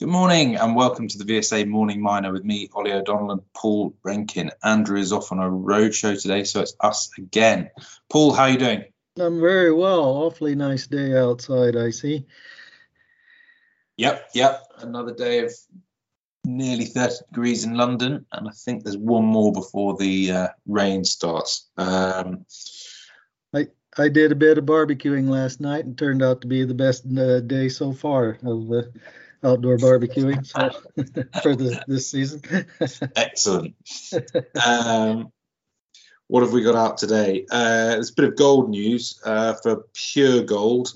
Good morning and welcome to the VSA Morning Miner with me, Ollie O'Donnell and Paul Renken. Andrew is off on a road show today, so it's us again. Paul, how are you doing? I'm very well. Awfully nice day outside, I see. Yep, yep. Another day of nearly 30 degrees in London, and I think there's one more before the uh, rain starts. Um, I I did a bit of barbecuing last night and turned out to be the best uh, day so far of uh, outdoor barbecuing so, for the, this season. excellent. Um, what have we got out today? Uh, there's a bit of gold news uh, for Pure Gold.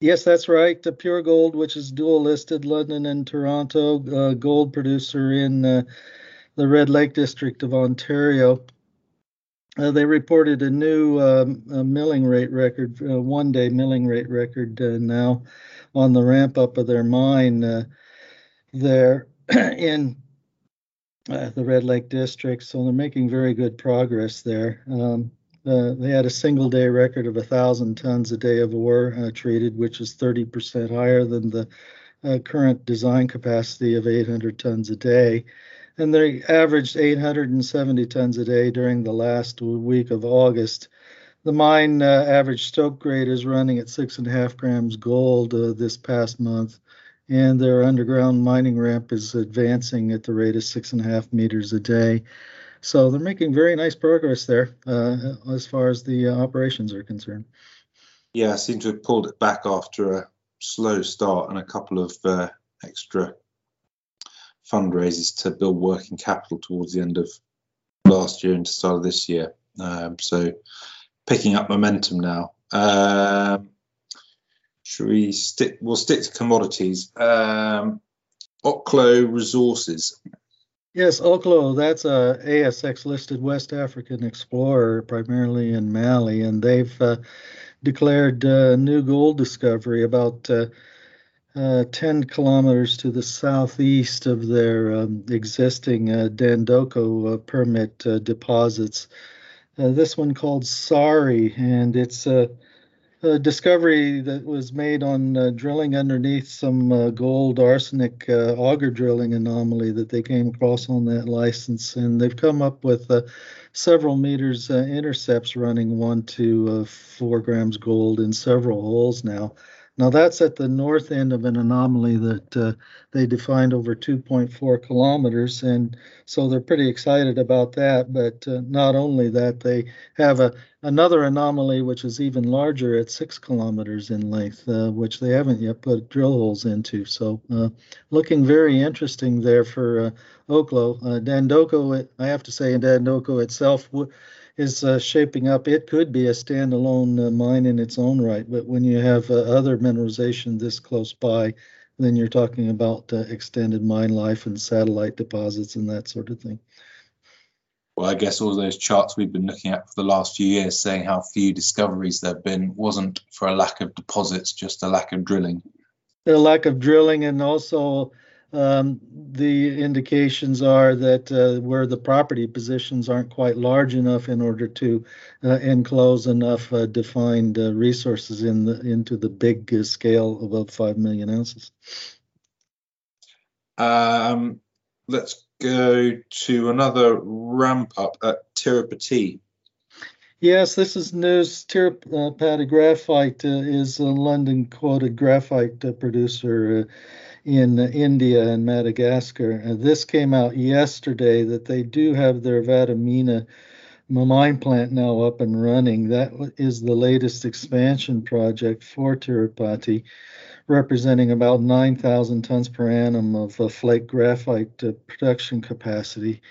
Yes, that's right. The Pure Gold, which is dual listed, London and Toronto, uh, gold producer in uh, the Red Lake district of Ontario. Uh, they reported a new um, a milling rate record, uh, one day milling rate record uh, now on the ramp up of their mine uh, there in the Red Lake district. So they're making very good progress there. Um, uh, they had a single day record of thousand tons a day of ore uh, treated, which is 30% higher than the uh, current design capacity of 800 tons a day. And they averaged 870 tons a day during the last week of August. The mine uh, average stope grade is running at six and a half grams gold uh, this past month, and their underground mining ramp is advancing at the rate of six and a half meters a day. So they're making very nice progress there uh, as far as the uh, operations are concerned. Yeah, I seem to have pulled it back after a slow start and a couple of uh, extra fundraisers to build working capital towards the end of last year and the start of this year. Um, so picking up momentum now. Um, should we stick? We'll stick to commodities. Um, Oklo Resources. Yes, Oklo, that's a ASX listed West African explorer, primarily in Mali, and they've uh, declared a new gold discovery about uh, uh, 10 kilometers to the southeast of their um, existing uh, Dandoko uh, permit uh, deposits. this one called Sari, and it's a a discovery that was made on uh, drilling underneath some uh, gold arsenic uh, auger drilling anomaly that they came across on that license. And they've come up with uh, several meters uh, intercepts running one to uh, four grams gold in several holes now. Now that's at the north end of an anomaly that they defined over 2.4 kilometers, and so they're pretty excited about that. But not only that, they have a another anomaly which is even larger at six kilometers in length, uh, which they haven't yet put drill holes into. So uh, looking very interesting there for uh, Oklo. Uh, Dandoko, I have to say, in Dandoko itself is uh, shaping up. It could be a standalone uh, mine in its own right, but when you have other mineralization this close by, then you're talking about extended mine life and satellite deposits and that sort of thing. Well, I guess all those charts we've been looking at for the last few years saying how few discoveries there have been wasn't for a lack of deposits, just a lack of drilling. A lack of drilling and also um, the indications are that uh, where the property positions aren't quite large enough in order to uh, enclose enough uh, defined uh, resources in the, into the big uh, scale above 5 million ounces. Um, let's go to another ramp up at Tirupati. Yes, this is news. Tirupati Graphite uh, is a London quoted graphite producer in India and Madagascar. Uh, this came out yesterday that they do have their Vatomina mine plant now up and running. That is the latest expansion project for Tirupati, representing about 9,000 tons per annum of uh, flake graphite uh, production capacity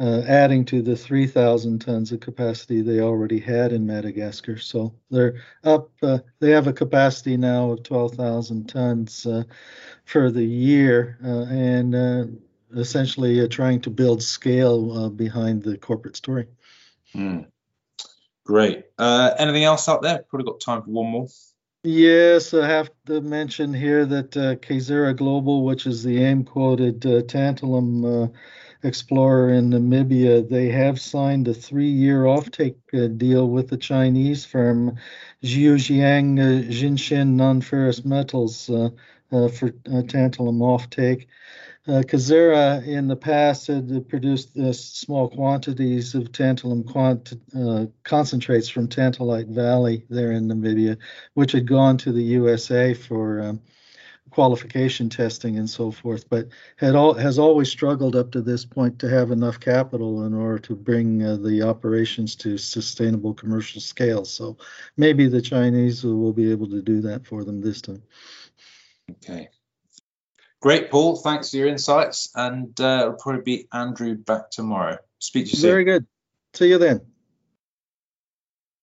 uh, adding to the 3,000 tons of capacity they already had in Madagascar. So they're up, uh, they have a capacity now of 12,000 tons uh, for the year uh, and uh, essentially uh, trying to build scale behind the corporate story. Mm. Great. anything else out there? Probably got time for one more. Yes, I have to mention here that uh, Kazera Global, which is the AIM quoted uh, tantalum uh, explorer in Namibia, they have signed a three year offtake uh, deal with the Chinese firm Zhejiang uh, Jinshin Non Ferrous Metals. Uh, uh, for uh, tantalum offtake. Kazera in the past had produced small quantities of tantalum quant, concentrates from Tantalite Valley there in Namibia, which had gone to the USA for um, qualification testing and so forth, but had has always struggled up to this point to have enough capital in order to bring uh, the operations to sustainable commercial scale. So maybe the Chinese will be able to do that for them this time. Okay. Great, Paul. Thanks for your insights, and uh, it'll probably be Andrew back tomorrow. Speak to you soon. Very good. See you then.